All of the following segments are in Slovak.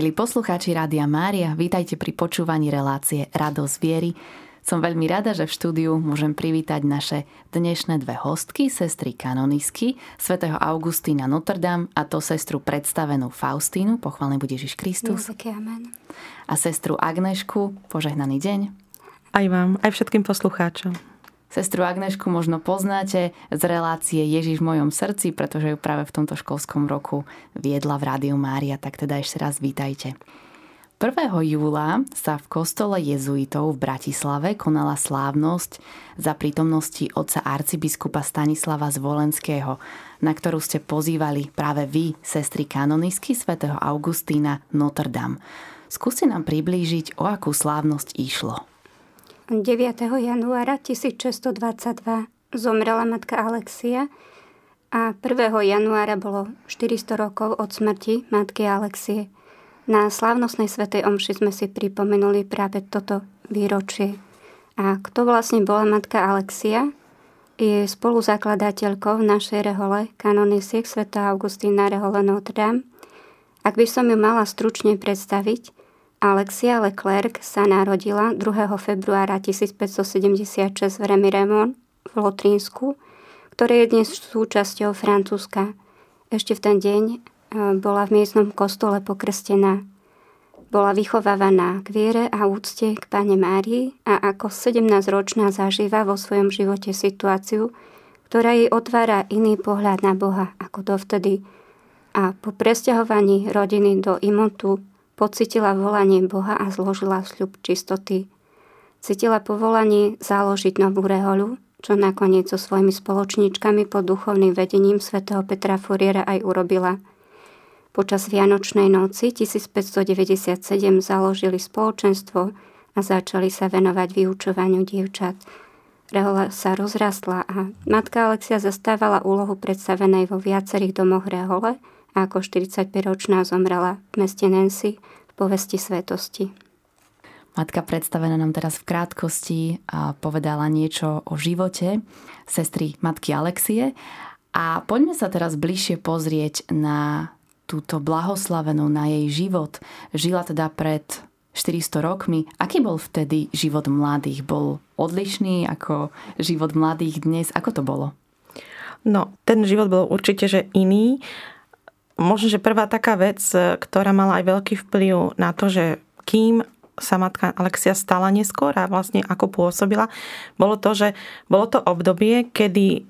Milí poslucháči Rádia Mária, vítajte pri počúvaní relácie Radosť viery. Som veľmi rada, že v štúdiu môžem privítať naše dnešné dve hostky, sestry kanonisky, svätého Augustína Notre Dame a to sestru predstavenú Faustínu, pochválený bude Ježiš Kristus. amen. A sestru Agnešku, požehnaný deň. Aj vám, aj všetkým poslucháčom. Sestru Agnešku možno poznáte z relácie Ježiš v mojom srdci, pretože ju práve v tomto školskom roku viedla v Rádiu Mária, tak teda ešte raz vítajte. 1. júla sa v kostole jezuitov v Bratislave konala slávnosť za prítomnosti otca arcibiskupa Stanislava Zvolenského, na ktorú ste pozývali práve vy, sestry kanonisky svätého Augustína Notre Dame. Skúste nám priblížiť, o akú slávnosť išlo. 9. januára 1622 zomrela matka Alexia a 1. januára bolo 400 rokov od smrti matky Alexie. Na slávnostnej svetej omši sme si pripomenuli práve toto výročie. A kto vlastne bola matka Alexia? Je spoluzakladateľkou našej rehole kanonisiek Sv. Augustína rehole Notre Dame. Ak by som ju mala stručne predstaviť, Alexia Leclerc sa narodila 2. februára 1576 v Remiremont v Lotrínsku, ktoré je dnes súčasťou Francúzska. Ešte v ten deň e, bola v miestnom kostole pokrstená. Bola vychovávaná k viere a úcte k Pane Márii a ako 17-ročná zažíva vo svojom živote situáciu, ktorá jej otvára iný pohľad na Boha ako dovtedy. A po presťahovaní rodiny do Imotu Pocitila volanie Boha a zložila sľub čistoty. Cítila povolanie založiť novú reholu, čo nakoniec so svojimi spoločníčkami pod duchovným vedením svätého Petra Furiera aj urobila. Počas Vianočnej noci 1597 založili spoločenstvo a začali sa venovať vyučovaniu dievčat. Rehola sa rozrastla a matka Alexia zastávala úlohu predstavenej vo viacerých domoch Rehole – a ako 45-ročná zomrela v meste Nancy v povesti svetosti. Matka predstavená nám teraz v krátkosti a povedala niečo o živote sestry matky Alexie. A poďme sa teraz bližšie pozrieť na túto blahoslavenú, na jej život. Žila teda pred 400 rokmi. Aký bol vtedy život mladých? Bol odlišný ako život mladých dnes? Ako to bolo? No, ten život bol určite, že iný možno, že prvá taká vec, e, ktorá mala aj veľký vplyv na to, že kým sa matka Alexia stala neskôr a vlastne ako pôsobila, bolo to, že bolo to obdobie, kedy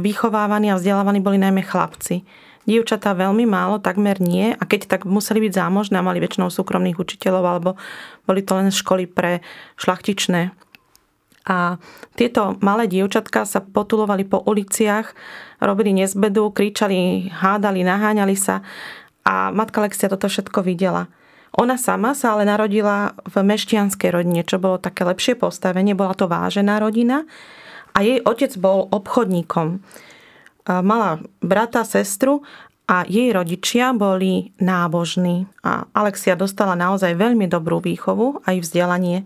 vychovávaní a vzdelávaní boli najmä chlapci. Dievčatá veľmi málo, takmer nie. A keď tak museli byť zámožné, mali väčšinou súkromných učiteľov alebo boli to len školy pre šlachtičné a tieto malé dievčatka sa potulovali po uliciach, robili nezbedu, kričali, hádali, naháňali sa a matka Lexia toto všetko videla. Ona sama sa ale narodila v meštianskej rodine, čo bolo také lepšie postavenie, bola to vážená rodina a jej otec bol obchodníkom. Mala brata, sestru a jej rodičia boli nábožní. A Alexia dostala naozaj veľmi dobrú výchovu, aj vzdelanie.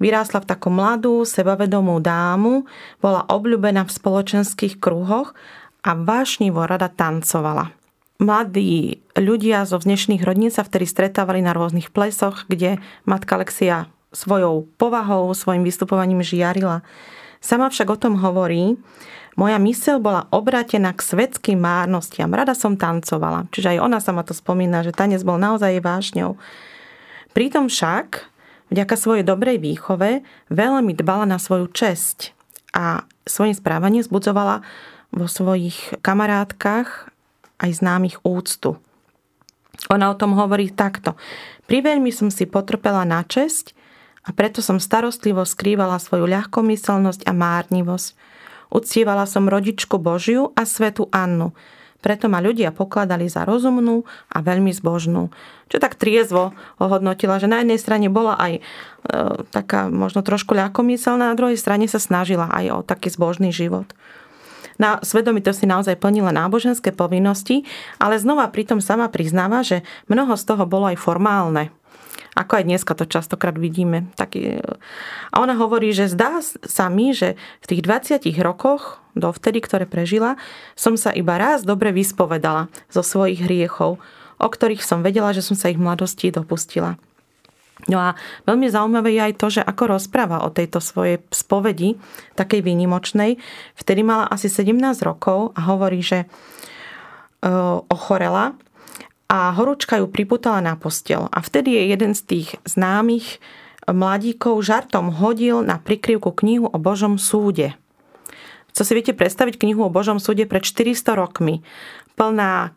Vyrástla v takú mladú, sebavedomú dámu, bola obľúbená v spoločenských kruhoch a vášnivo rada tancovala. Mladí ľudia zo dnešných rodín sa vtedy stretávali na rôznych plesoch, kde matka Alexia svojou povahou, svojim vystupovaním žiarila. Sama však o tom hovorí, moja mysel bola obrátená k svetským márnostiam. Rada som tancovala. Čiže aj ona sama to spomína, že tanec bol naozaj vášňou. Pritom však vďaka svojej dobrej výchove veľmi dbala na svoju česť a svojim správaním zbudzovala vo svojich kamarátkach aj známych úctu. Ona o tom hovorí takto. Priveľmi som si potrpela na česť a preto som starostlivo skrývala svoju ľahkomyselnosť a márnivosť. Uctievala som rodičku Božiu a svetu Annu, preto ma ľudia pokladali za rozumnú a veľmi zbožnú. Čo tak triezvo ohodnotila, že na jednej strane bola aj e, taká možno trošku ľakomyselná, na druhej strane sa snažila aj o taký zbožný život. Na svedomito si naozaj plnila náboženské povinnosti, ale znova pritom sama priznáva, že mnoho z toho bolo aj formálne ako aj dneska to častokrát vidíme. Taký... A ona hovorí, že zdá sa mi, že v tých 20 rokoch, dovtedy, ktoré prežila, som sa iba raz dobre vyspovedala zo svojich hriechov. o ktorých som vedela, že som sa ich v mladosti dopustila. No a veľmi zaujímavé je aj to, že ako rozpráva o tejto svojej spovedi, takej výnimočnej. Vtedy mala asi 17 rokov a hovorí, že e, ochorela a horúčka ju priputala na postel. A vtedy je jeden z tých známych mladíkov žartom hodil na prikryvku knihu o Božom súde. Co si viete predstaviť knihu o Božom súde pred 400 rokmi? plná e,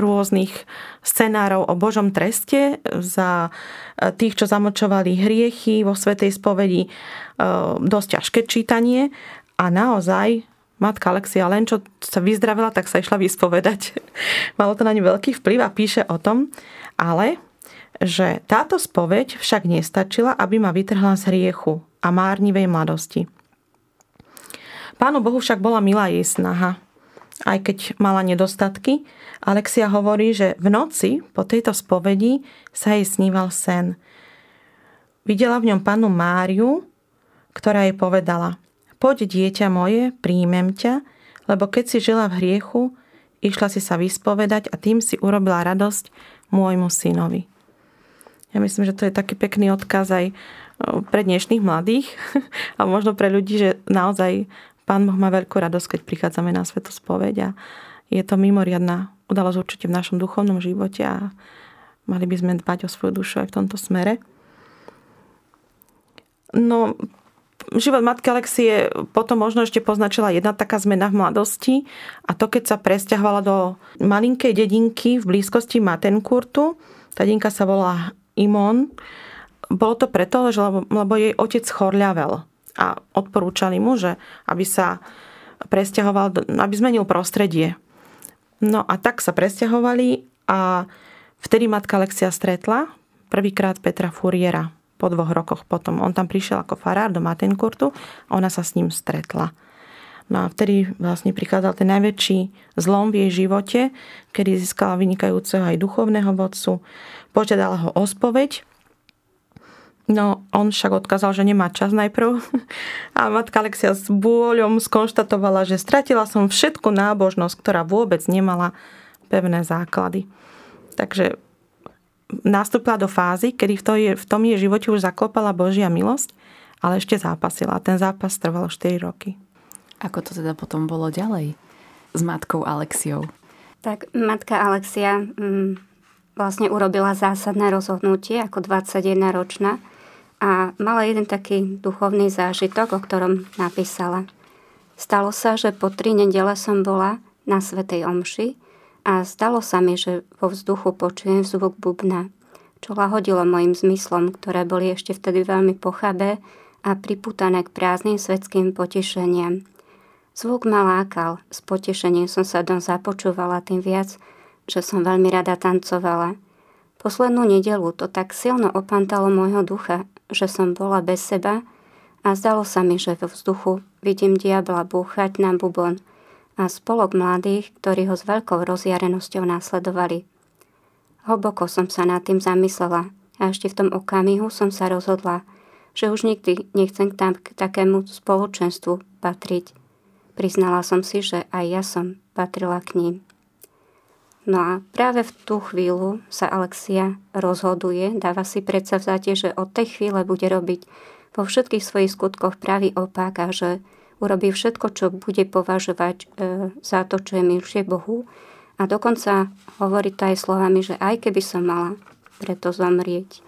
rôznych scenárov o Božom treste za e, tých, čo zamočovali hriechy vo Svetej spovedi. Dosť ťažké čítanie a naozaj matka Alexia len čo sa vyzdravila, tak sa išla vyspovedať. Malo to na ňu veľký vplyv a píše o tom, ale že táto spoveď však nestačila, aby ma vytrhla z hriechu a márnivej mladosti. Pánu Bohu však bola milá jej snaha aj keď mala nedostatky. Alexia hovorí, že v noci po tejto spovedi sa jej sníval sen. Videla v ňom panu Máriu, ktorá jej povedala Poď dieťa moje, príjmem ťa, lebo keď si žila v hriechu, išla si sa vyspovedať a tým si urobila radosť môjmu synovi. Ja myslím, že to je taký pekný odkaz aj pre dnešných mladých a možno pre ľudí, že naozaj Pán Boh má veľkú radosť, keď prichádzame na svetu spoveď a je to mimoriadná udalosť určite v našom duchovnom živote a mali by sme dbať o svoju dušu aj v tomto smere. No, život matky Alexie potom možno ešte poznačila jedna taká zmena v mladosti a to, keď sa presťahovala do malinkej dedinky v blízkosti Matenkurtu. Tá dedinka sa volá Imon. Bolo to preto, lebo, lebo jej otec chorľavel a odporúčali mu, že aby sa presťahoval, aby zmenil prostredie. No a tak sa presťahovali a vtedy matka Alexia stretla prvýkrát Petra Furiera po dvoch rokoch potom. On tam prišiel ako farár do Matenkurtu a ona sa s ním stretla. No a vtedy vlastne prichádzal ten najväčší zlom v jej živote, kedy získala vynikajúceho aj duchovného vodcu, požiadala ho o spoveď No, on však odkázal, že nemá čas najprv. A matka Alexia s bôľom skonštatovala, že stratila som všetku nábožnosť, ktorá vôbec nemala pevné základy. Takže nastúpila do fázy, kedy v, to je, v tom jej živote už zaklopala Božia milosť, ale ešte zápasila. Ten zápas trval 4 roky. Ako to teda potom bolo ďalej s matkou Alexiou? Tak matka Alexia mm, vlastne urobila zásadné rozhodnutie ako 21 ročná a mala jeden taký duchovný zážitok, o ktorom napísala. Stalo sa, že po tri nedele som bola na Svetej Omši a stalo sa mi, že vo vzduchu počujem zvuk bubna, čo lahodilo mojim zmyslom, ktoré boli ešte vtedy veľmi pochabé a priputané k prázdnym svetským potešeniam. Zvuk ma lákal, s potešením som sa dom započúvala tým viac, že som veľmi rada tancovala. Poslednú nedelu to tak silno opantalo môjho ducha, že som bola bez seba a zdalo sa mi, že vo vzduchu vidím diabla búchať na bubon a spolok mladých, ktorí ho s veľkou rozjarenosťou následovali. Hlboko som sa nad tým zamyslela a ešte v tom okamihu som sa rozhodla, že už nikdy nechcem tam k takému spoločenstvu patriť. Priznala som si, že aj ja som patrila k ním. No a práve v tú chvíľu sa Alexia rozhoduje, dáva si predsavzatie, že od tej chvíle bude robiť vo všetkých svojich skutkoch pravý opak a že urobí všetko, čo bude považovať e, za to, čo je milšie Bohu. A dokonca hovorí to aj slovami, že aj keby som mala preto zomrieť.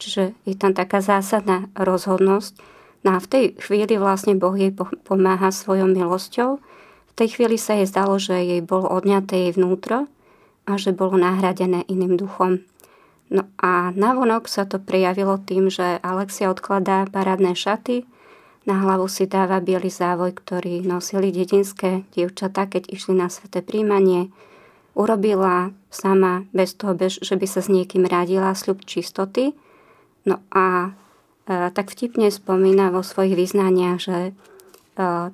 Čiže je tam taká zásadná rozhodnosť. No a v tej chvíli vlastne Boh jej pomáha svojou milosťou. V tej chvíli sa jej zdalo, že jej bolo odňaté jej vnútro, a že bolo nahradené iným duchom. No a navonok sa to prejavilo tým, že Alexia odkladá parádne šaty, na hlavu si dáva biely závoj, ktorý nosili dedinské dievčatá, keď išli na sveté príjmanie. Urobila sama, bez toho, že by sa s niekým radila, sľub čistoty. No a e, tak vtipne spomína vo svojich vyznaniach, že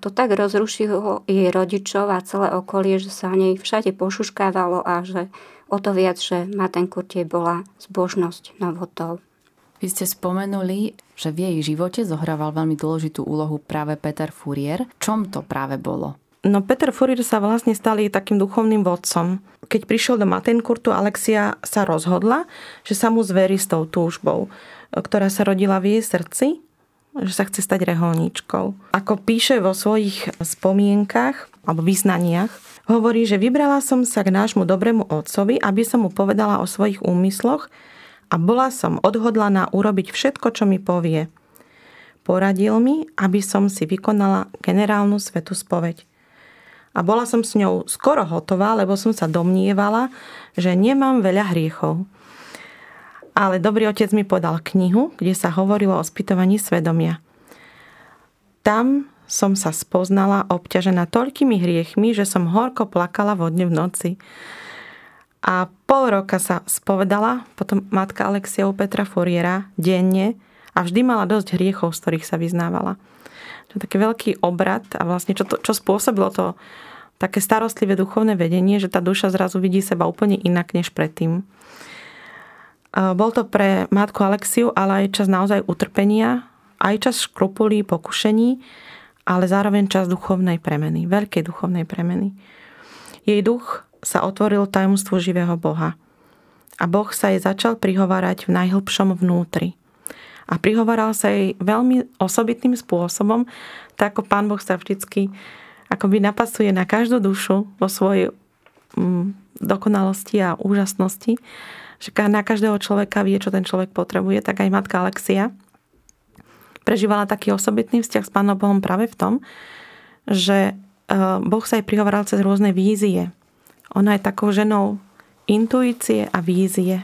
to tak rozrušilo jej rodičov a celé okolie, že sa o nej všade pošuškávalo a že o to viac, že ten Kurtie bola zbožnosť novotou. Vy ste spomenuli, že v jej živote zohrával veľmi dôležitú úlohu práve Peter Furier. Čom to práve bolo? No Peter Furier sa vlastne stal jej takým duchovným vodcom. Keď prišiel do Matenkurtu, Alexia sa rozhodla, že sa mu zverí s tou túžbou, ktorá sa rodila v jej srdci, že sa chce stať reholníčkou. Ako píše vo svojich spomienkach alebo význaniach, hovorí, že vybrala som sa k nášmu dobrému otcovi, aby som mu povedala o svojich úmysloch a bola som odhodlaná urobiť všetko, čo mi povie. Poradil mi, aby som si vykonala generálnu svetu spoveď a bola som s ňou skoro hotová, lebo som sa domnievala, že nemám veľa hriechov. Ale dobrý otec mi podal knihu, kde sa hovorilo o spytovaní svedomia. Tam som sa spoznala obťažená toľkými hriechmi, že som horko plakala vodne v noci. A pol roka sa spovedala potom matka Alexia u Petra Furiera denne a vždy mala dosť hriechov, z ktorých sa vyznávala. To je taký veľký obrad a vlastne čo, to, čo spôsobilo to také starostlivé duchovné vedenie, že tá duša zrazu vidí seba úplne inak než predtým. Bol to pre matku Alexiu, ale aj čas naozaj utrpenia, aj čas škrupulí, pokušení, ale zároveň čas duchovnej premeny, veľkej duchovnej premeny. Jej duch sa otvoril tajomstvu živého Boha. A Boh sa jej začal prihovárať v najhlbšom vnútri a prihovaral sa jej veľmi osobitným spôsobom, tak ako Pán Boh sa vždycky akoby napasuje na každú dušu vo svojej mm, dokonalosti a úžasnosti, že na každého človeka vie, čo ten človek potrebuje, tak aj matka Alexia prežívala taký osobitný vzťah s Pánom Bohom práve v tom, že e, Boh sa jej prihovoral cez rôzne vízie. Ona je takou ženou intuície a vízie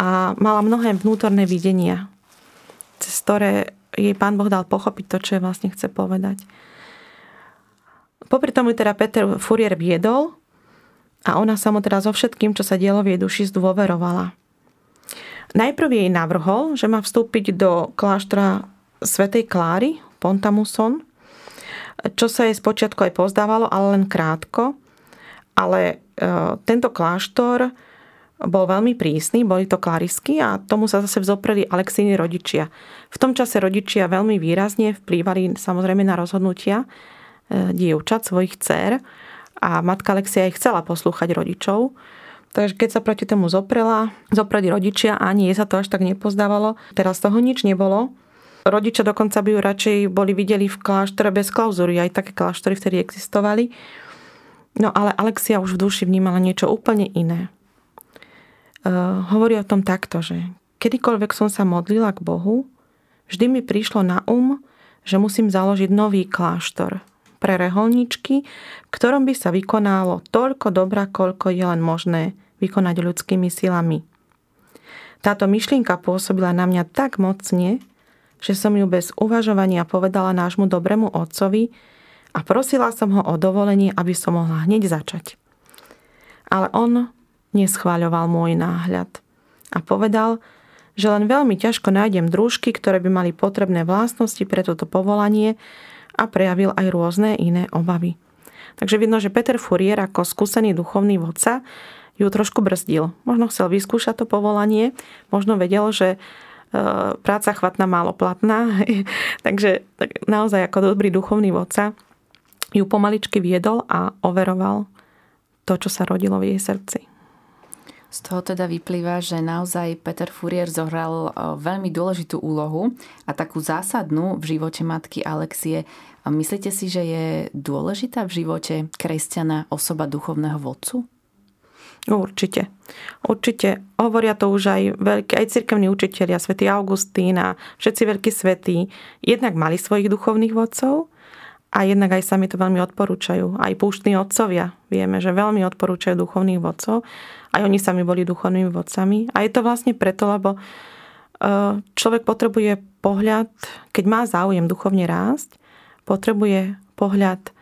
a mala mnohé vnútorné videnia, cez ktoré jej pán Boh dal pochopiť to, čo je vlastne chce povedať. Popri tomu teda Peter Furier viedol a ona sa mu teda so všetkým, čo sa dielo v jej duši, zdôverovala. Najprv jej navrhol, že má vstúpiť do kláštora svätej Kláry, Pontamuson, čo sa jej spočiatku aj pozdávalo, ale len krátko. Ale e, tento kláštor bol veľmi prísny, boli to klarisky a tomu sa zase vzopreli Alexíny rodičia. V tom čase rodičia veľmi výrazne vplývali samozrejme na rozhodnutia e, dievčat, svojich dcer a matka Alexia ich chcela poslúchať rodičov. Takže keď sa proti tomu zoprela, zopreli rodičia a ani jej sa to až tak nepozdávalo. Teraz toho nič nebolo. Rodičia dokonca by ju radšej boli videli v kláštore bez klauzúry, aj také kláštory vtedy existovali. No ale Alexia už v duši vnímala niečo úplne iné Eh, hovorí o tom takto, že kedykoľvek som sa modlila k Bohu, vždy mi prišlo na um, že musím založiť nový kláštor pre reholničky, v ktorom by sa vykonalo toľko dobra, koľko je len možné vykonať ľudskými silami. Táto myšlienka pôsobila na mňa tak mocne, že som ju bez uvažovania povedala nášmu dobrému otcovi a prosila som ho o dovolenie, aby som mohla hneď začať. Ale on neschváľoval môj náhľad a povedal, že len veľmi ťažko nájdem družky, ktoré by mali potrebné vlastnosti pre toto povolanie a prejavil aj rôzne iné obavy. Takže vidno, že Peter Furier ako skúsený duchovný vodca ju trošku brzdil. Možno chcel vyskúšať to povolanie, možno vedel, že e, práca chvatná málo platná, takže naozaj ako dobrý duchovný vodca ju pomaličky viedol a overoval to, čo sa rodilo v jej srdci. Z toho teda vyplýva, že naozaj Peter Furier zohral e, veľmi dôležitú úlohu a takú zásadnú v živote matky Alexie. Myslíte si, že je dôležitá v živote kresťana osoba duchovného vodcu? Určite. Určite. Hovoria to už aj veľkí, aj cirkevní učiteľia, svätý Augustín a všetci veľkí svetí. Jednak mali svojich duchovných vodcov a jednak aj sami to veľmi odporúčajú. Aj púštni otcovia vieme, že veľmi odporúčajú duchovných vodcov. Aj oni sami boli duchovnými vodcami. A je to vlastne preto, lebo e, človek potrebuje pohľad, keď má záujem duchovne rásť, potrebuje pohľad e,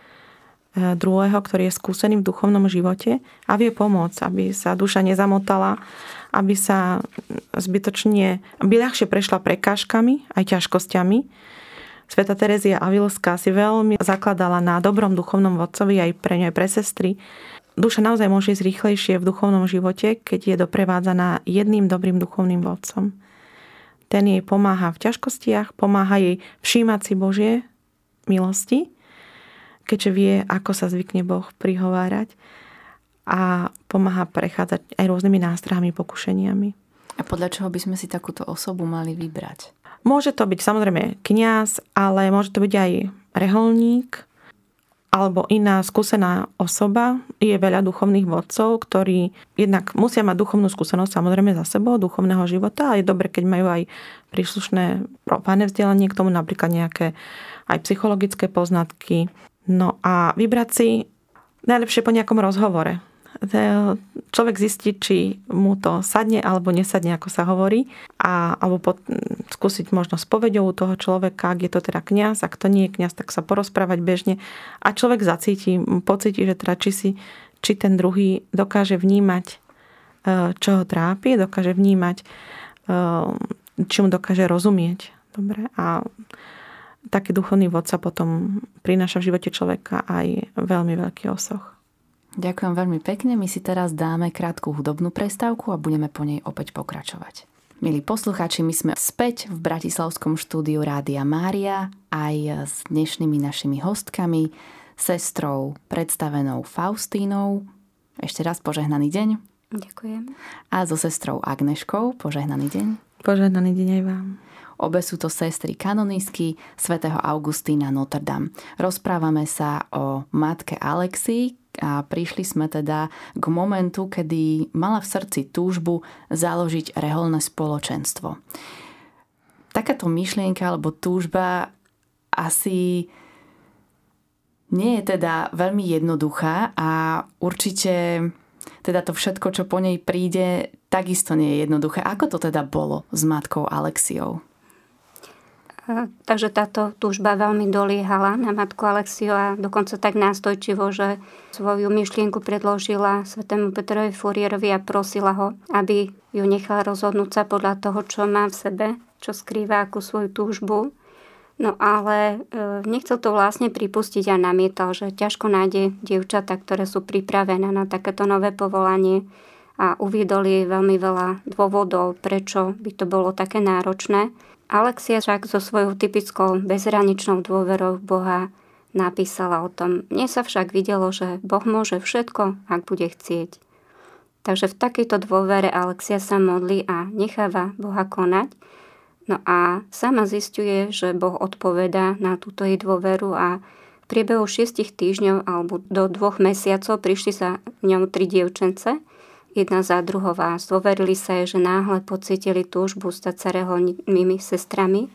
druhého, ktorý je skúsený v duchovnom živote a vie pomôcť, aby sa duša nezamotala, aby sa zbytočne, aby ľahšie prešla prekážkami, aj ťažkosťami, Sveta Terezia Avilská si veľmi zakladala na dobrom duchovnom vodcovi aj pre ňu aj pre sestry. Duša naozaj môže ísť rýchlejšie v duchovnom živote, keď je doprevádzaná jedným dobrým duchovným vodcom. Ten jej pomáha v ťažkostiach, pomáha jej všímať si Božie milosti, keďže vie, ako sa zvykne Boh prihovárať a pomáha prechádzať aj rôznymi nástrahami, pokušeniami. A podľa čoho by sme si takúto osobu mali vybrať? Môže to byť samozrejme kňaz, ale môže to byť aj reholník, alebo iná skúsená osoba. Je veľa duchovných vodcov, ktorí jednak musia mať duchovnú skúsenosť samozrejme za sebou, duchovného života a je dobre, keď majú aj príslušné profáne vzdelanie k tomu, napríklad nejaké aj psychologické poznatky. No a vybrať si najlepšie po nejakom rozhovore človek zistí, či mu to sadne alebo nesadne, ako sa hovorí. A, alebo pod, skúsiť možno spovedou toho človeka, ak je to teda kňaz, ak to nie je kňaz, tak sa porozprávať bežne. A človek zacíti, pocíti, že teda či, si, či ten druhý dokáže vnímať, e, čo ho trápi, dokáže vnímať, e, či mu dokáže rozumieť. Dobre? A taký duchovný vodca potom prináša v živote človeka aj veľmi veľký osoch. Ďakujem veľmi pekne. My si teraz dáme krátku hudobnú prestávku a budeme po nej opäť pokračovať. Milí poslucháči, my sme späť v Bratislavskom štúdiu Rádia Mária aj s dnešnými našimi hostkami, sestrou predstavenou Faustínou. Ešte raz požehnaný deň. Ďakujem. A so sestrou Agneškou požehnaný deň. Požehnaný deň aj vám. Obe sú to sestry kanonisky svätého Augustína Notre Dame. Rozprávame sa o matke Alexii, a prišli sme teda k momentu, kedy mala v srdci túžbu založiť reholné spoločenstvo. Takáto myšlienka alebo túžba asi nie je teda veľmi jednoduchá a určite teda to všetko, čo po nej príde, takisto nie je jednoduché. Ako to teda bolo s matkou Alexiou? Takže táto túžba veľmi doliehala na matku Alexiu a dokonca tak nástojčivo, že svoju myšlienku predložila svetému Petrovi Furierovi a prosila ho, aby ju nechala rozhodnúť sa podľa toho, čo má v sebe, čo skrýva ako svoju túžbu. No ale e, nechcel to vlastne pripustiť a namietal, že ťažko nájde dievčata, ktoré sú pripravené na takéto nové povolanie a uviedol jej veľmi veľa dôvodov, prečo by to bolo také náročné. Alexia však so svojou typickou bezhraničnou dôverou v Boha napísala o tom. Mne sa však videlo, že Boh môže všetko, ak bude chcieť. Takže v takejto dôvere Alexia sa modlí a necháva Boha konať. No a sama zistuje, že Boh odpovedá na túto jej dôveru a v priebehu šiestich týždňov alebo do dvoch mesiacov prišli sa v ňom tri dievčence – jedna za druhou a zdoverili sa jej, že náhle pocítili túžbu stať sa reholnými sestrami.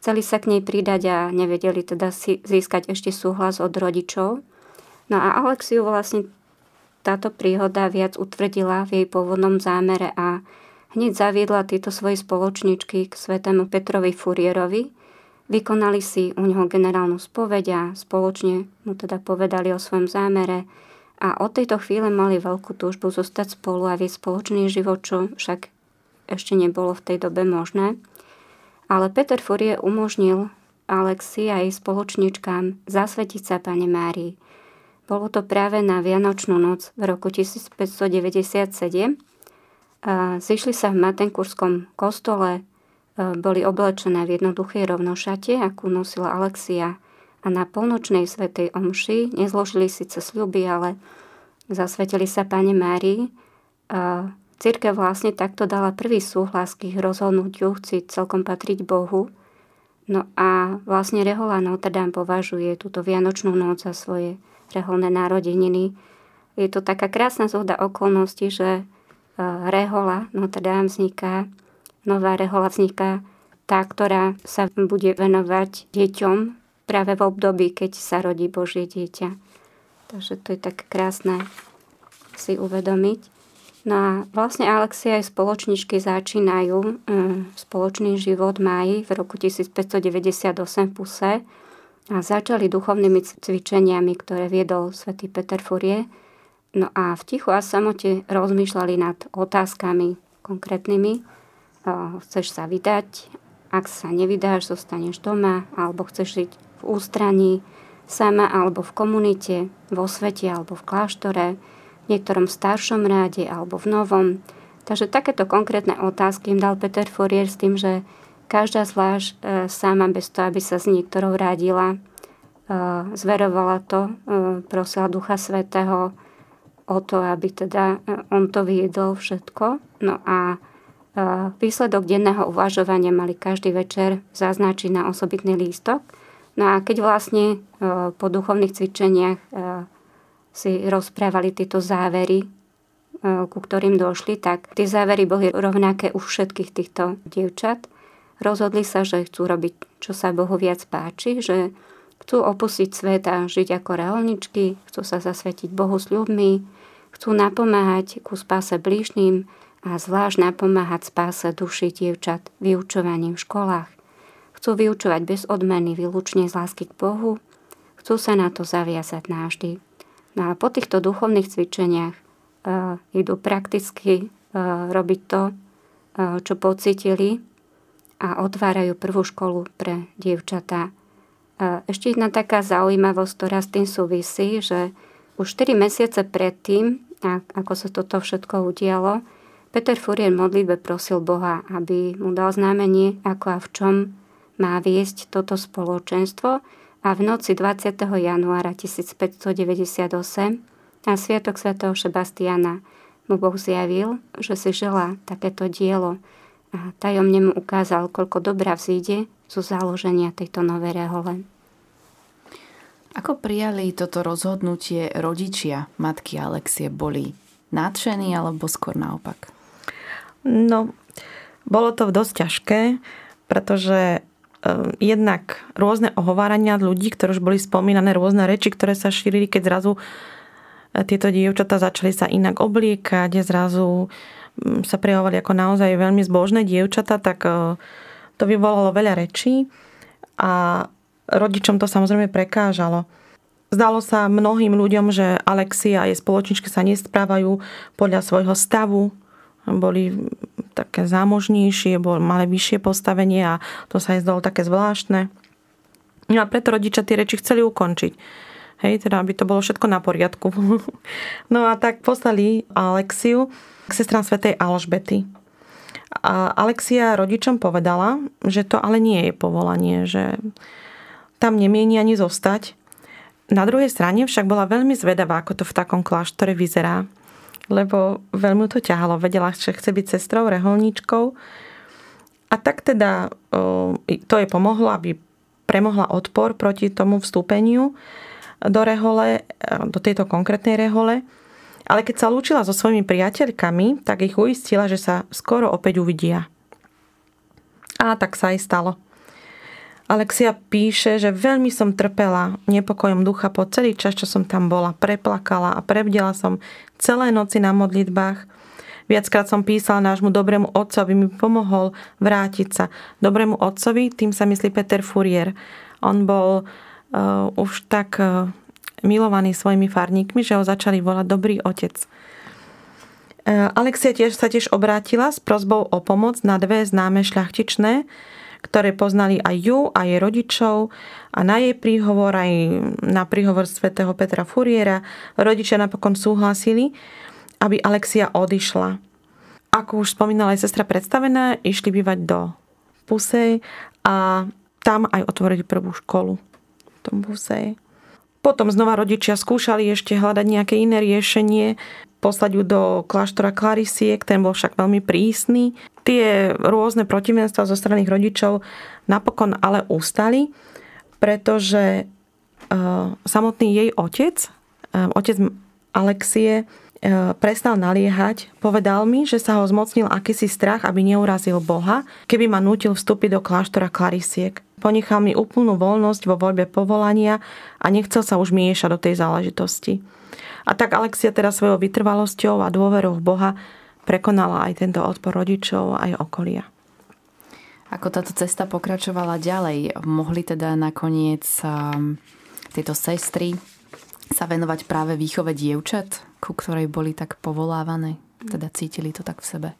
Chceli sa k nej pridať a nevedeli teda si získať ešte súhlas od rodičov. No a Alexiu vlastne táto príhoda viac utvrdila v jej pôvodnom zámere a hneď zaviedla tieto svoje spoločničky k svetému Petrovi Furierovi. Vykonali si u neho generálnu spoveď a spoločne mu teda povedali o svojom zámere, a od tejto chvíle mali veľkú túžbu zostať spolu a viesť spoločný život, čo však ešte nebolo v tej dobe možné. Ale Peter Forie umožnil Alexi a jej spoločničkám zasvetiť sa Pane Márii. Bolo to práve na Vianočnú noc v roku 1597. Zišli sa v Matenkurskom kostole, boli oblečené v jednoduchej rovnošate, akú nosila Alexia a na polnočnej svetej omši nezložili síce sľuby, ale zasvetili sa Pane Márii. Církev vlastne takto dala prvý súhlas k ich rozhodnutiu, chci celkom patriť Bohu. No a vlastne Rehola Notre Dame považuje túto Vianočnú noc za svoje reholné narodeniny. Je to taká krásna zhoda okolností, že Rehola Notre Dame vzniká, nová Rehola vzniká tá, ktorá sa bude venovať deťom práve v období, keď sa rodí Božie dieťa. Takže to je tak krásne si uvedomiť. No a vlastne Alexia aj spoločničky začínajú um, spoločný život máji v roku 1598 v Puse a začali duchovnými cvičeniami, ktoré viedol svätý Peter Furie. No a v tichu a samote rozmýšľali nad otázkami konkrétnymi. Chceš sa vydať? Ak sa nevydáš, zostaneš doma, alebo chceš žiť ústraní, sama alebo v komunite, vo svete alebo v kláštore, v niektorom staršom ráde alebo v novom. Takže takéto konkrétne otázky im dal Peter Fourier s tým, že každá zvlášť e, sama bez toho, aby sa s niektorou rádila, zverovala to, prosila Ducha Svetého o to, aby teda on to viedol všetko. No a výsledok denného uvažovania mali každý večer zaznačiť na osobitný lístok. No a keď vlastne po duchovných cvičeniach si rozprávali tieto závery, ku ktorým došli, tak tie závery boli rovnaké u všetkých týchto dievčat. Rozhodli sa, že chcú robiť, čo sa Bohu viac páči, že chcú opustiť svet a žiť ako reholničky, chcú sa zasvetiť Bohu s ľuďmi, chcú napomáhať ku spáse blížnym a zvlášť napomáhať spáse duši dievčat vyučovaním v školách. Chcú vyučovať bez odmeny výlučne z lásky k Bohu, chcú sa na to zaviazať navždy. No a po týchto duchovných cvičeniach uh, idú prakticky uh, robiť to, uh, čo pocitili a otvárajú prvú školu pre dievčatá. Uh, ešte jedna taká zaujímavosť, ktorá s tým súvisí, že už 4 mesiace predtým, ako sa toto všetko udialo, Peter Furier modlitbe prosil Boha, aby mu dal znamenie, ako a v čom má viesť toto spoločenstvo, a v noci 20. januára 1598 na Sviatok svätého Šebastiana mu Boh zjavil, že si želá takéto dielo a tajomne mu ukázal, koľko dobra vzíde zo založenia tejto novej rehole. Ako prijali toto rozhodnutie rodičia matky Alexie? Boli nadšení alebo skôr naopak? No, bolo to dosť ťažké, pretože jednak rôzne ohovárania ľudí, ktoré už boli spomínané, rôzne reči, ktoré sa šírili, keď zrazu e, tieto dievčatá začali sa inak obliekať, zrazu mm, sa prejavovali ako naozaj veľmi zbožné dievčatá, tak e, to vyvolalo veľa rečí a rodičom to samozrejme prekážalo. Zdalo sa mnohým ľuďom, že Alexia a jej spoločničky sa nesprávajú podľa svojho stavu, boli také zámožnejšie, bol, mali vyššie postavenie a to sa aj zdalo také zvláštne. No a preto rodičia tie reči chceli ukončiť. Hej, teda aby to bolo všetko na poriadku. no a tak poslali Alexiu k sestram svätej Alžbety. A Alexia rodičom povedala, že to ale nie je povolanie, že tam nemieni ani zostať. Na druhej strane však bola veľmi zvedavá, ako to v takom kláštore vyzerá lebo veľmi to ťahalo. Vedela, že chce byť sestrou, reholníčkou. A tak teda to jej pomohlo, aby premohla odpor proti tomu vstúpeniu do rehole, do tejto konkrétnej rehole. Ale keď sa lúčila so svojimi priateľkami, tak ich uistila, že sa skoro opäť uvidia. A tak sa aj stalo. Alexia píše, že veľmi som trpela nepokojom ducha po celý čas, čo som tam bola. Preplakala a prebdela som celé noci na modlitbách. Viackrát som písala nášmu dobrému otcovi, mi pomohol vrátiť sa. Dobrému otcovi, tým sa myslí Peter Furier. On bol uh, už tak uh, milovaný svojimi farníkmi, že ho začali volať dobrý otec. Uh, Alexia tiež sa tiež obrátila s prozbou o pomoc na dve známe šľachtičné, ktoré poznali aj ju, aj jej rodičov a na jej príhovor, aj na príhovor svätého Petra Furiera rodičia napokon súhlasili, aby Alexia odišla. Ako už spomínala aj sestra predstavená, išli bývať do Pusej a tam aj otvorili prvú školu v tom Pusej. Potom znova rodičia skúšali ešte hľadať nejaké iné riešenie, poslať ju do kláštora Clarisiek, ten bol však veľmi prísny tie rôzne protivenstva zo strany rodičov napokon ale ustali, pretože e, samotný jej otec, e, otec Alexie, e, prestal naliehať, povedal mi, že sa ho zmocnil akýsi strach, aby neurazil Boha, keby ma nútil vstúpiť do kláštora Klarisiek. Ponechal mi úplnú voľnosť vo voľbe povolania a nechcel sa už miešať do tej záležitosti. A tak Alexia teraz svojou vytrvalosťou a dôverou v Boha prekonala aj tento odpor rodičov, aj okolia. Ako táto cesta pokračovala ďalej? Mohli teda nakoniec um, tieto sestry sa venovať práve výchove dievčat, ku ktorej boli tak povolávané? Teda cítili to tak v sebe?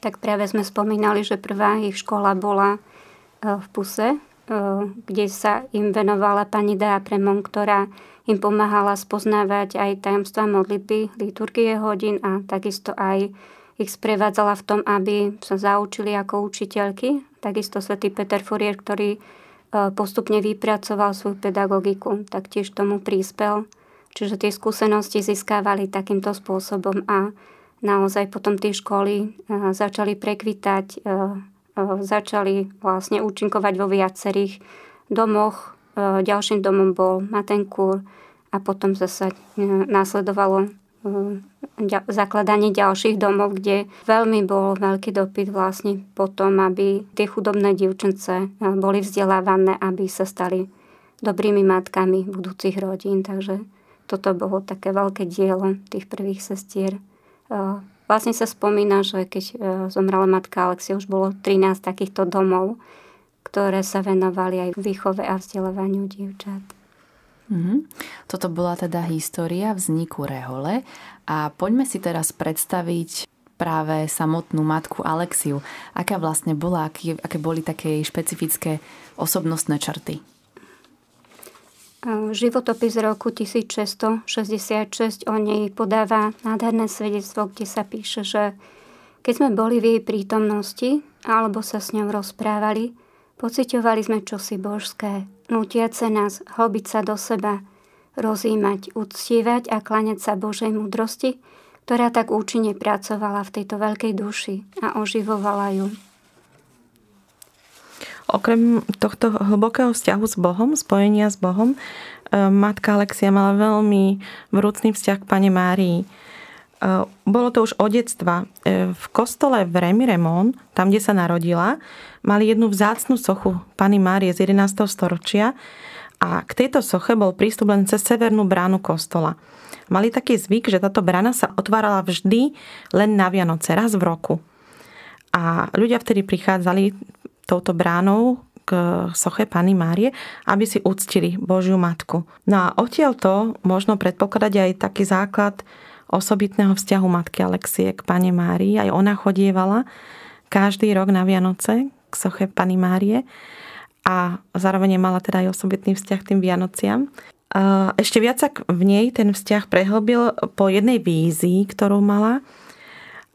Tak práve sme spomínali, že prvá ich škola bola uh, v Puse, uh, kde sa im venovala pani Dea Premon, ktorá im pomáhala spoznávať aj tajomstva modlitby, liturgie hodín a takisto aj ich sprevádzala v tom, aby sa zaučili ako učiteľky. Takisto svätý Peter Furier, ktorý postupne vypracoval svoju pedagogiku, tak tiež tomu prispel. Čiže tie skúsenosti získávali takýmto spôsobom a naozaj potom tie školy začali prekvitať, začali vlastne účinkovať vo viacerých domoch. Ďalším domom bol Matenkúr a potom zase následovalo zakladanie ďalších domov, kde veľmi bol veľký dopyt vlastne potom, aby tie chudobné dievčence boli vzdelávané, aby sa stali dobrými matkami budúcich rodín. Takže toto bolo také veľké dielo tých prvých sestier. Vlastne sa spomína, že keď zomrela matka Alexia, už bolo 13 takýchto domov, ktoré sa venovali aj výchove a vzdelávaniu dievčat. Mm-hmm. Toto bola teda história vzniku Rehole a poďme si teraz predstaviť práve samotnú matku Alexiu. Aká vlastne bola, aké, aké boli také špecifické osobnostné črty? Životopis roku 1666 o nej podáva nádherné svedectvo, kde sa píše, že keď sme boli v jej prítomnosti alebo sa s ňou rozprávali, pociťovali sme čosi božské, nutiace nás hlbiť sa do seba, rozímať, uctievať a klaňať sa Božej múdrosti, ktorá tak účinne pracovala v tejto veľkej duši a oživovala ju. Okrem tohto hlbokého vzťahu s Bohom, spojenia s Bohom, e, matka Alexia mala veľmi vrúcný vzťah k Pane Márii. E, bolo to už od detstva. E, v kostole v Remiremon, tam, kde sa narodila, mali jednu vzácnu sochu Pany Márie z 11. storočia a k tejto soche bol prístup len cez severnú bránu kostola. Mali taký zvyk, že táto brána sa otvárala vždy len na Vianoce, raz v roku. A ľudia vtedy prichádzali touto bránou k soche Pany Márie, aby si uctili Božiu Matku. No a odtiaľ to možno predpokladať aj taký základ osobitného vzťahu Matky Alexie k Pane Márii. Aj ona chodievala každý rok na Vianoce k soche Pany Márie a zároveň mala teda aj osobitný vzťah k tým Vianociam. Ešte viac sa v nej ten vzťah prehlbil po jednej vízii, ktorú mala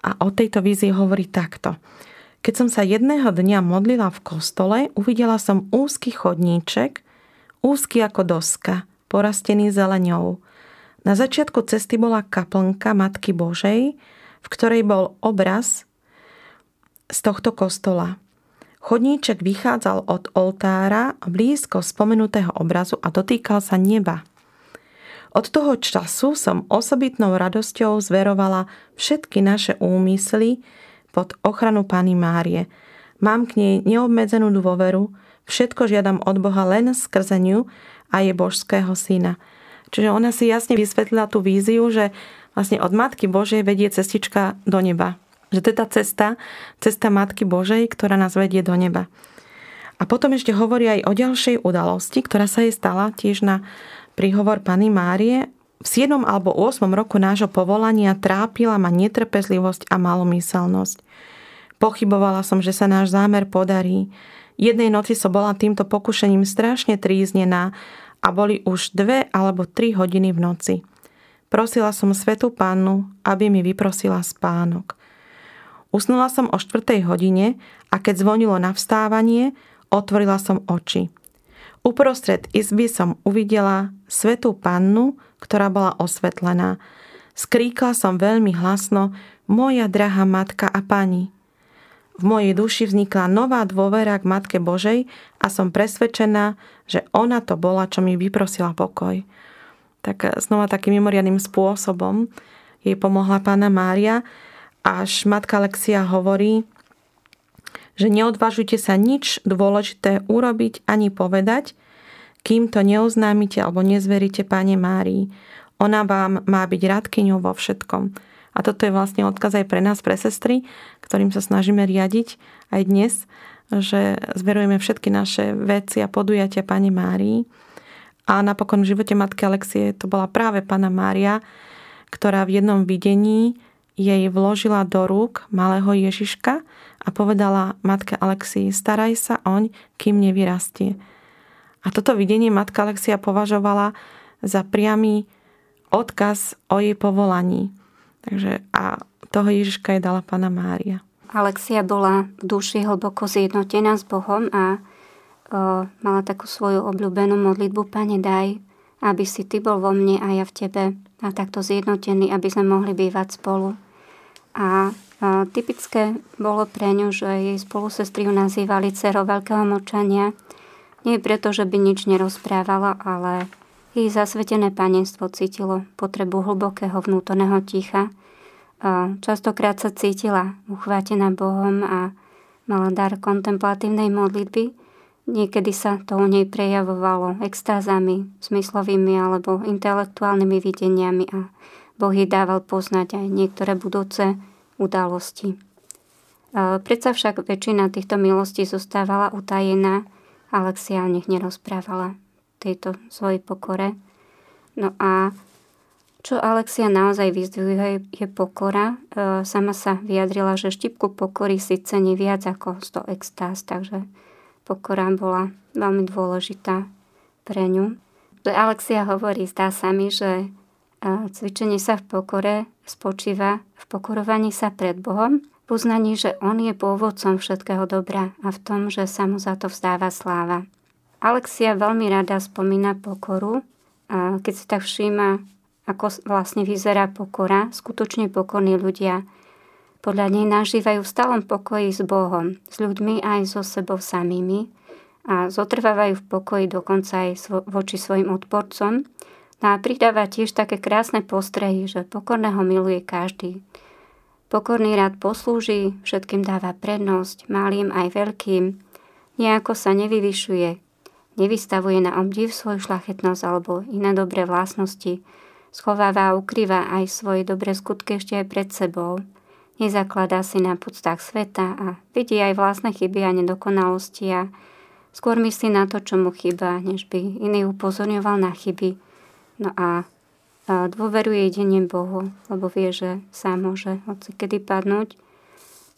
a o tejto vízii hovorí takto. Keď som sa jedného dňa modlila v kostole, uvidela som úzky chodníček, úzky ako doska, porastený zeleňou. Na začiatku cesty bola kaplnka Matky Božej, v ktorej bol obraz z tohto kostola. Chodníček vychádzal od oltára blízko spomenutého obrazu a dotýkal sa neba. Od toho času som osobitnou radosťou zverovala všetky naše úmysly pod ochranu Pany Márie. Mám k nej neobmedzenú dôveru, všetko žiadam od Boha len skrze ňu a je božského syna. Čiže ona si jasne vysvetlila tú víziu, že vlastne od Matky Božej vedie cestička do neba. Že to je tá cesta, cesta Matky Božej, ktorá nás vedie do neba. A potom ešte hovorí aj o ďalšej udalosti, ktorá sa jej stala tiež na príhovor Pany Márie. V 7. alebo 8. roku nášho povolania trápila ma netrpezlivosť a malomyselnosť. Pochybovala som, že sa náš zámer podarí. Jednej noci som bola týmto pokušením strašne tríznená a boli už dve alebo tri hodiny v noci. Prosila som Svetú Pannu, aby mi vyprosila spánok. Usnula som o 4. hodine a keď zvonilo na vstávanie, otvorila som oči. Uprostred izby som uvidela svetú pannu, ktorá bola osvetlená. Skríkla som veľmi hlasno, moja drahá matka a pani. V mojej duši vznikla nová dôvera k Matke Božej a som presvedčená, že ona to bola, čo mi vyprosila pokoj. Tak znova takým mimoriadným spôsobom jej pomohla pána Mária, až matka Alexia hovorí, že neodvážujte sa nič dôležité urobiť ani povedať, kým to neoznámite alebo nezveríte Pane Márii. Ona vám má byť radkyňou vo všetkom. A toto je vlastne odkaz aj pre nás, pre sestry, ktorým sa snažíme riadiť aj dnes, že zverujeme všetky naše veci a podujatia Pane Márii. A napokon v živote matky Alexie to bola práve Pana Mária, ktorá v jednom videní jej vložila do rúk malého Ježiška a povedala matke Alexii, staraj sa oň, kým nevyrastie. A toto videnie matka Alexia považovala za priamy odkaz o jej povolaní. Takže a toho Ježiška jej dala Pana Mária. Alexia bola v duši hlboko zjednotená s Bohom a mala takú svoju obľúbenú modlitbu Pane daj, aby si Ty bol vo mne a ja v Tebe a takto zjednotení, aby sme mohli bývať spolu. A, a typické bolo pre ňu, že jej spolusestri nazývali dcerou veľkého močania. Nie preto, že by nič nerozprávala, ale jej zasvetené panenstvo cítilo potrebu hlbokého vnútorného ticha. Častokrát sa cítila uchvátená Bohom a mala dar kontemplatívnej modlitby, Niekedy sa to u nej prejavovalo extázami, smyslovými alebo intelektuálnymi videniami a Boh jej dával poznať aj niektoré budúce udalosti. Predsa však väčšina týchto milostí zostávala utajená, Alexia o nich nerozprávala tejto svojej pokore. No a čo Alexia naozaj vyzdvihuje, je pokora. E, sama sa vyjadrila, že štipku pokory si cení viac ako 100 extáz, takže pokora bola veľmi dôležitá pre ňu. Alexia hovorí, zdá sa mi, že cvičenie sa v pokore spočíva v pokorovaní sa pred Bohom, v uznaní, že On je pôvodcom všetkého dobra a v tom, že sa mu za to vzdáva sláva. Alexia veľmi rada spomína pokoru, keď si tak všíma, ako vlastne vyzerá pokora, skutočne pokorní ľudia podľa nej nažívajú v stálom pokoji s Bohom, s ľuďmi aj so sebou samými a zotrvávajú v pokoji dokonca aj voči svojim odporcom. No a pridáva tiež také krásne postrehy, že pokorného miluje každý. Pokorný rád poslúži, všetkým dáva prednosť, malým aj veľkým, nejako sa nevyvyšuje, nevystavuje na obdiv svoju šlachetnosť alebo iné dobré vlastnosti, schováva a ukrýva aj svoje dobré skutky ešte aj pred sebou – Nezakladá si na podstách sveta a vidí aj vlastné chyby a nedokonalosti a skôr myslí na to, čo mu chýba, než by iný upozorňoval na chyby. No a, dôveruje jedine Bohu, lebo vie, že sám môže hoci kedy padnúť.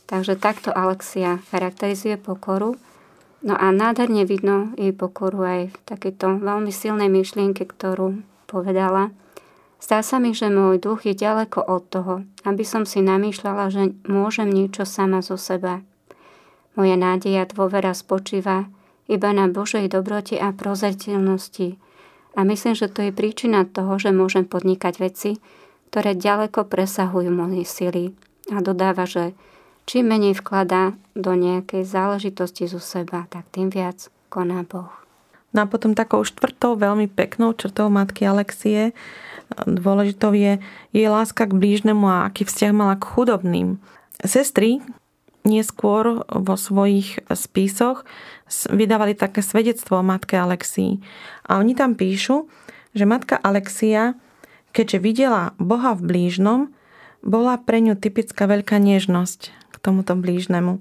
Takže takto Alexia charakterizuje pokoru. No a nádherne vidno jej pokoru aj v takejto veľmi silnej myšlienke, ktorú povedala – Zdá sa mi, že môj duch je ďaleko od toho, aby som si namýšľala, že môžem niečo sama zo seba. Moja nádej a dôvera spočíva iba na Božej dobrote a prozreteľnosti. A myslím, že to je príčina toho, že môžem podnikať veci, ktoré ďaleko presahujú moje sily. A dodáva, že čím menej vkladá do nejakej záležitosti zo seba, tak tým viac koná Boh. No a potom takou štvrtou veľmi peknou črtou matky Alexie Dôležitou je jej láska k blížnemu a aký vzťah mala k chudobným. Sestry neskôr vo svojich spisoch vydávali také svedectvo o matke Alexii. A oni tam píšu, že matka Alexia, keďže videla Boha v blížnom, bola pre ňu typická veľká nežnosť tomuto blížnemu.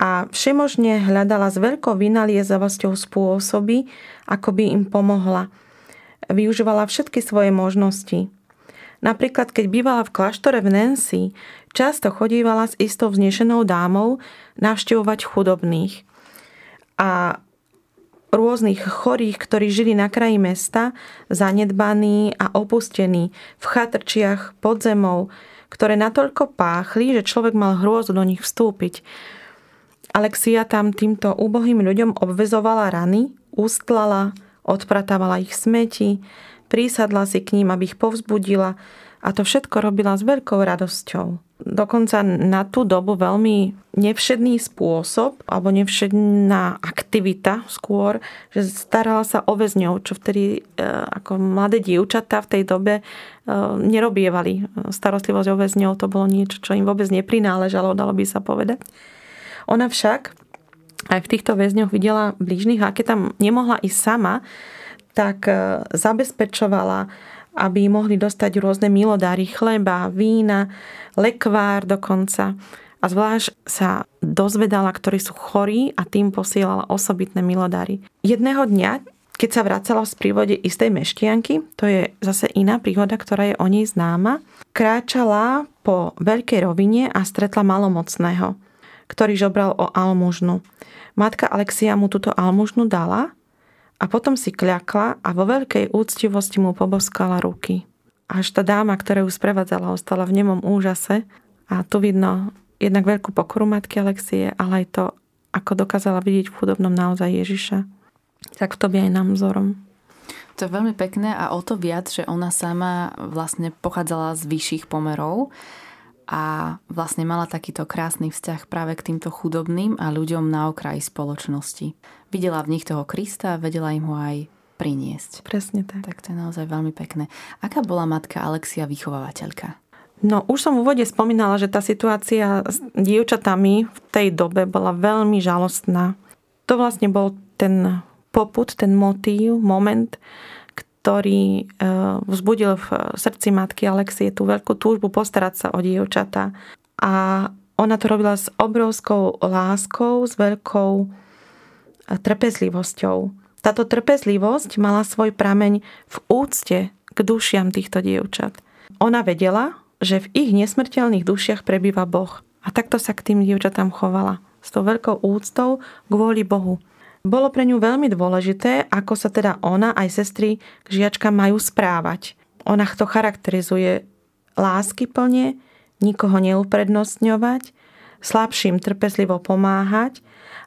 A všemožne hľadala s veľkou vynaliezavosťou spôsoby, ako by im pomohla – využívala všetky svoje možnosti. Napríklad, keď bývala v kláštore v Nancy, často chodívala s istou vznešenou dámou navštevovať chudobných. A rôznych chorých, ktorí žili na kraji mesta, zanedbaní a opustení v chatrčiach pod zemou, ktoré natoľko páchli, že človek mal hrôzu do nich vstúpiť. Alexia tam týmto úbohým ľuďom obvezovala rany, ustlala, odpratávala ich smeti, prísadla si k ním, aby ich povzbudila a to všetko robila s veľkou radosťou. Dokonca na tú dobu veľmi nevšedný spôsob alebo nevšedná aktivita skôr, že starala sa o väzňov, čo vtedy e, ako mladé dievčatá v tej dobe e, nerobievali. Starostlivosť o väzňov to bolo niečo, čo im vôbec neprináležalo, dalo by sa povedať. Ona však aj v týchto väzňoch videla blížnych a keď tam nemohla ísť sama, tak e, zabezpečovala, aby mohli dostať rôzne milodáry chleba, vína, lekvár dokonca. A zvlášť sa dozvedala, ktorí sú chorí a tým posielala osobitné milodáry. Jedného dňa, keď sa vracala z prívode istej meštianky, to je zase iná príhoda, ktorá je o nej známa, kráčala po veľkej rovine a stretla malomocného ktorý žobral o almužnu. Matka Alexia mu túto almužnu dala a potom si kľakla a vo veľkej úctivosti mu poboskala ruky. Až tá dáma, ktorá ju sprevádzala, ostala v nemom úžase a tu vidno jednak veľkú pokoru matky Alexie, ale aj to, ako dokázala vidieť v chudobnom naozaj Ježiša. Tak to by aj nám vzorom. To je veľmi pekné a o to viac, že ona sama vlastne pochádzala z vyšších pomerov a vlastne mala takýto krásny vzťah práve k týmto chudobným a ľuďom na okraji spoločnosti. Videla v nich toho Krista a vedela im ho aj priniesť. Presne tak. Tak to je naozaj veľmi pekné. Aká bola matka Alexia vychovávateľka? No už som v úvode spomínala, že tá situácia s dievčatami v tej dobe bola veľmi žalostná. To vlastne bol ten poput, ten motív, moment, ktorý e, vzbudil v srdci matky Alexie tú veľkú túžbu postarať sa o dievčatá. A ona to robila s obrovskou láskou, s veľkou e, trpezlivosťou. Táto trpezlivosť mala svoj prameň v úcte k dušiam týchto dievčat. Ona vedela, že v ich nesmrteľných dušiach prebýva Boh. A takto sa k tým dievčatám chovala. S tou veľkou úctou kvôli Bohu. Bolo pre ňu veľmi dôležité, ako sa teda ona aj sestry k žiačkám majú správať. Ona to charakterizuje lásky plne, nikoho neuprednostňovať, slabším trpezlivo pomáhať,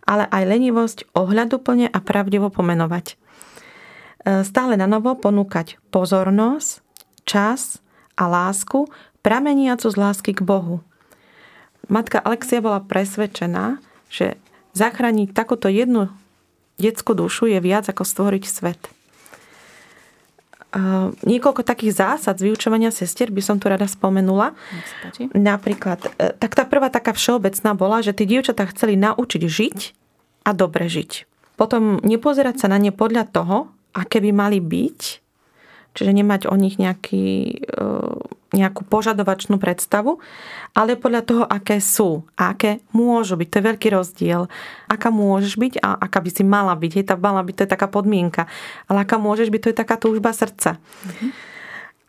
ale aj lenivosť ohľaduplne a pravdivo pomenovať. E, stále na novo ponúkať pozornosť, čas a lásku, prameniacu z lásky k Bohu. Matka Alexia bola presvedčená, že zachrániť takúto jednu detskú dušu je viac ako stvoriť svet. Niekoľko takých zásad z vyučovania sestier by som tu rada spomenula. Napríklad, e, tak tá prvá taká všeobecná bola, že tí dievčatá chceli naučiť žiť a dobre žiť. Potom nepozerať sa na ne podľa toho, aké by mali byť, čiže nemať o nich nejaký, e, nejakú požadovačnú predstavu, ale podľa toho, aké sú a aké môžu byť. To je veľký rozdiel. Aká môžeš byť a aká by si mala byť. Je tá mala byť, to je taká podmienka. Ale aká môžeš byť, to je taká túžba srdca. Mm-hmm.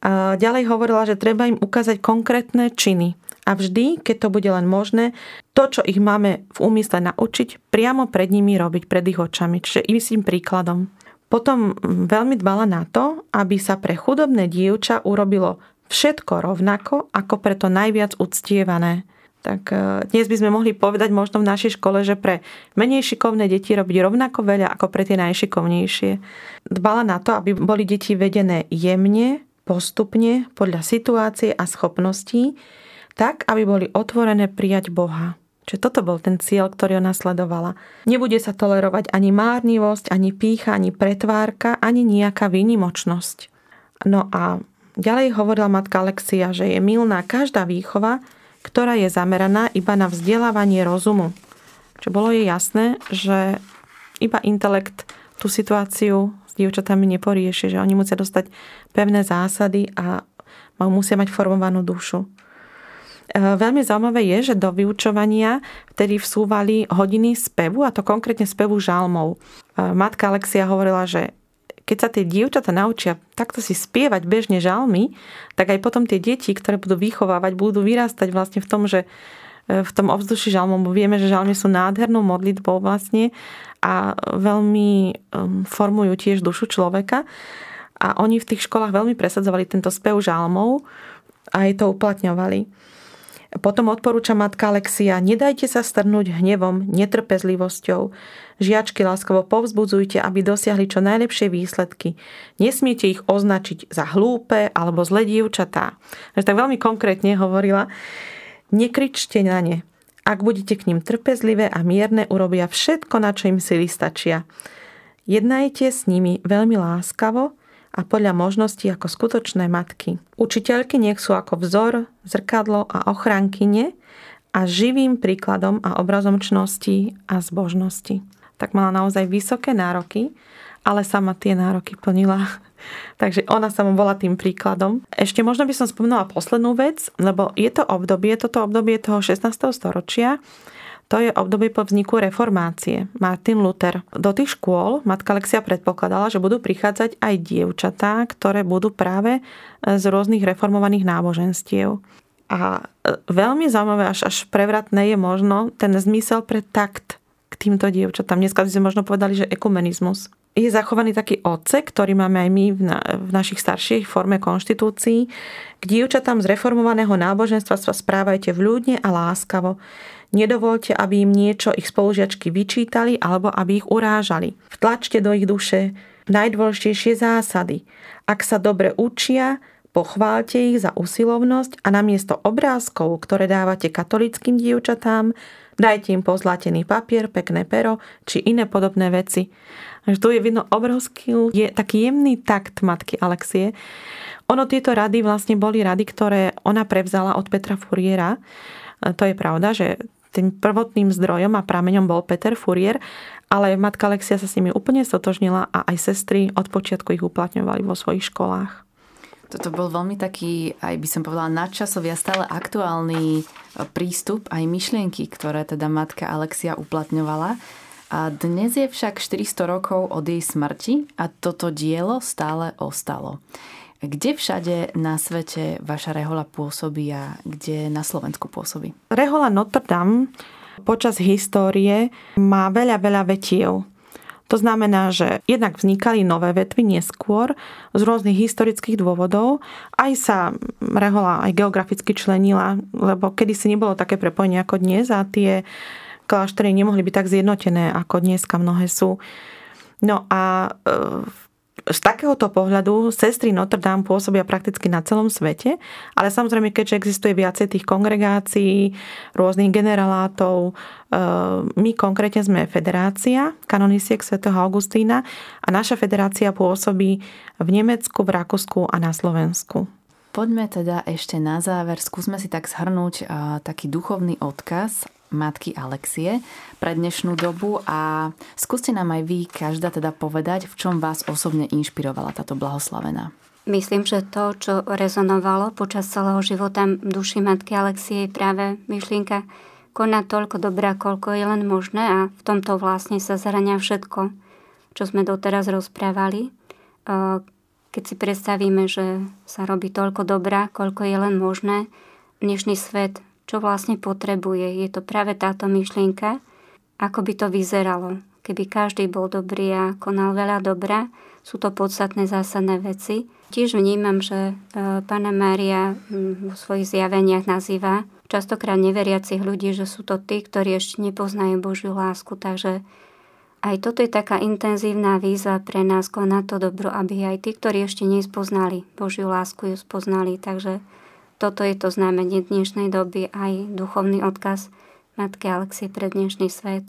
A ďalej hovorila, že treba im ukázať konkrétne činy. A vždy, keď to bude len možné, to, čo ich máme v úmysle naučiť, priamo pred nimi robiť, pred ich očami. Čiže im príkladom. Potom veľmi dbala na to, aby sa pre chudobné dievča urobilo všetko rovnako, ako preto najviac uctievané. Tak e, dnes by sme mohli povedať možno v našej škole, že pre menej šikovné deti robiť rovnako veľa ako pre tie najšikovnejšie. Dbala na to, aby boli deti vedené jemne, postupne, podľa situácie a schopností, tak, aby boli otvorené prijať Boha. Čiže toto bol ten cieľ, ktorý ona sledovala. Nebude sa tolerovať ani márnivosť, ani pícha, ani pretvárka, ani nejaká výnimočnosť. No a Ďalej hovorila matka Alexia, že je milná každá výchova, ktorá je zameraná iba na vzdelávanie rozumu. Čiže bolo jej jasné, že iba intelekt tú situáciu s dievčatami neporieši, že oni musia dostať pevné zásady a musia mať formovanú dušu. E, veľmi zaujímavé je, že do vyučovania vtedy vsúvali hodiny spevu, a to konkrétne spevu žalmov. E, matka Alexia hovorila, že keď sa tie dievčatá naučia takto si spievať bežne žalmy, tak aj potom tie deti, ktoré budú vychovávať, budú vyrastať vlastne v tom, že e, v tom ovzduši žalmov. Vieme, že žalmy sú nádhernou modlitbou vlastne a veľmi formujú tiež dušu človeka. A oni v tých školách veľmi presadzovali tento spev žalmov a aj to uplatňovali. Potom odporúča matka Alexia, nedajte sa strnúť hnevom, netrpezlivosťou. Žiačky láskovo povzbudzujte, aby dosiahli čo najlepšie výsledky. Nesmiete ich označiť za hlúpe alebo zlé dievčatá. Takže tak veľmi konkrétne hovorila, nekričte na ne. Ak budete k ním trpezlivé a mierne, urobia všetko, na čo im sily stačia. Jednajte s nimi veľmi láskavo, a podľa možností ako skutočné matky. Učiteľky nech sú ako vzor, zrkadlo a ochránkyne a živým príkladom a obrazom čnosti a zbožnosti. Tak mala naozaj vysoké nároky, ale sama tie nároky plnila. Takže ona sama bola tým príkladom. Ešte možno by som spomenula poslednú vec, lebo je to obdobie, toto obdobie toho 16. storočia, to je obdobie po vzniku reformácie. Martin Luther. Do tých škôl matka Alexia predpokladala, že budú prichádzať aj dievčatá, ktoré budú práve z rôznych reformovaných náboženstiev. A e, veľmi zaujímavé, až, až prevratné je možno ten zmysel pre takt k týmto dievčatám. Dneska by sme možno povedali, že ekumenizmus. Je zachovaný taký odsek, ktorý máme aj my v, na, v našich starších forme konštitúcií. K dievčatám z reformovaného náboženstva sa správajte vľúdne a láskavo. Nedovolte, aby im niečo ich spolužiačky vyčítali alebo aby ich urážali. Vtlačte do ich duše najdôležitejšie zásady. Ak sa dobre učia, pochválte ich za usilovnosť a namiesto obrázkov, ktoré dávate katolickým dievčatám, dajte im pozlatený papier, pekné pero či iné podobné veci. Až tu je vidno obrovský, je taký jemný takt matky Alexie. Ono tieto rady vlastne boli rady, ktoré ona prevzala od Petra Furiera. To je pravda, že tým prvotným zdrojom a prameňom bol Peter Furier, ale matka Alexia sa s nimi úplne stotožnila a aj sestry od počiatku ich uplatňovali vo svojich školách. Toto bol veľmi taký, aj by som povedala, nadčasový a stále aktuálny e, prístup, aj myšlienky, ktoré teda matka Alexia uplatňovala. A dnes je však 400 rokov od jej smrti a toto dielo stále ostalo. Kde všade na svete vaša rehola pôsobí a kde na Slovensku pôsobí? Rehola Notre Dame počas histórie má veľa, veľa vetiev. To znamená, že jednak vznikali nové vetvy neskôr z rôznych historických dôvodov. Aj sa Rehola aj geograficky členila, lebo kedysi nebolo také prepojenie ako dnes a tie kláštory nemohli byť tak zjednotené, ako dneska mnohé sú. No a v e, z takéhoto pohľadu sestry Notre Dame pôsobia prakticky na celom svete, ale samozrejme, keďže existuje viacej tých kongregácií, rôznych generalátov, e, my konkrétne sme federácia kanonisiek svätého Augustína a naša federácia pôsobí v Nemecku, v Rakúsku a na Slovensku. Poďme teda ešte na záver, skúsme si tak zhrnúť taký duchovný odkaz matky Alexie pre dnešnú dobu a skúste nám aj vy každá teda povedať, v čom vás osobne inšpirovala táto blahoslavená. Myslím, že to, čo rezonovalo počas celého života duši matky Alexie je práve myšlienka konať toľko dobrá, koľko je len možné a v tomto vlastne sa zhrania všetko, čo sme doteraz rozprávali. Keď si predstavíme, že sa robí toľko dobrá, koľko je len možné, dnešný svet čo vlastne potrebuje. Je to práve táto myšlienka, ako by to vyzeralo. Keby každý bol dobrý a konal veľa dobra, sú to podstatné zásadné veci. Tiež vnímam, že e, pána Mária vo svojich zjaveniach nazýva častokrát neveriacich ľudí, že sú to tí, ktorí ešte nepoznajú Božiu lásku. Takže aj toto je taká intenzívna výzva pre nás konať to dobro, aby aj tí, ktorí ešte nespoznali Božiu lásku, ju spoznali. Takže toto je to znamenie dnešnej doby, aj duchovný odkaz Matky Alexie pre dnešný svet.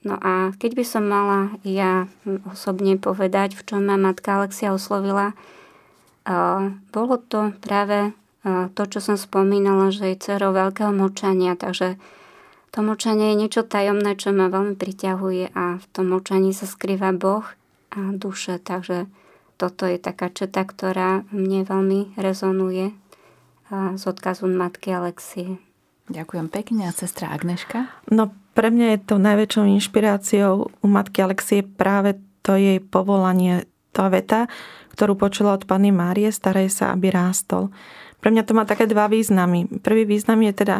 No a keď by som mala ja osobne povedať, v čom ma Matka Alexia oslovila, bolo to práve to, čo som spomínala, že je dcerou veľkého močania, takže to močanie je niečo tajomné, čo ma veľmi priťahuje a v tom močaní sa skrýva Boh a duše, takže toto je taká četa, ktorá mne veľmi rezonuje z odkazu matky Alexie. Ďakujem pekne. A sestra Agneška? No pre mňa je to najväčšou inšpiráciou u matky Alexie práve to jej povolanie, tá veta, ktorú počula od Panny Márie, staraj sa, aby rástol. Pre mňa to má také dva významy. Prvý význam je teda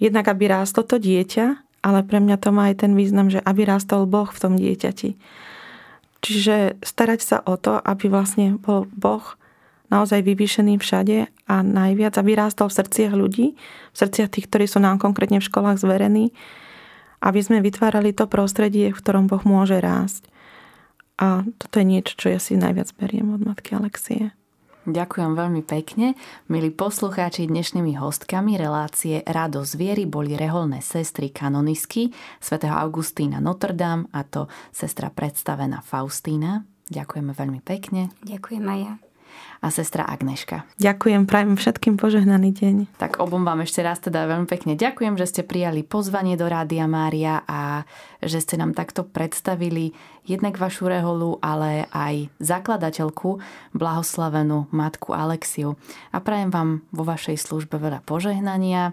jednak, aby rástlo to dieťa, ale pre mňa to má aj ten význam, že aby rástol Boh v tom dieťati. Čiže starať sa o to, aby vlastne bol Boh naozaj vyvýšený všade a najviac, aby rástol v srdciach ľudí, v srdciach tých, ktorí sú nám konkrétne v školách zverení, aby sme vytvárali to prostredie, v ktorom Boh môže rásť. A toto je niečo, čo ja si najviac beriem od matky Alexie. Ďakujem veľmi pekne. Milí poslucháči, dnešnými hostkami relácie Rado zviery boli reholné sestry kanonisky svätého Augustína Notre Dame a to sestra predstavená Faustína. Ďakujeme veľmi pekne. Ďakujem aj ja a sestra Agneška. Ďakujem, prajem všetkým požehnaný deň. Tak obom vám ešte raz teda veľmi pekne ďakujem, že ste prijali pozvanie do Rádia Mária a že ste nám takto predstavili jednak vašu reholu, ale aj zakladateľku, blahoslavenú matku Alexiu. A prajem vám vo vašej službe veľa požehnania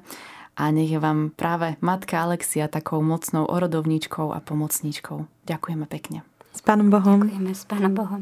a nech je vám práve matka Alexia takou mocnou orodovníčkou a pomocníčkou. Ďakujeme pekne. S Pánom Bohom. Ďakujeme s Pánom Bohom.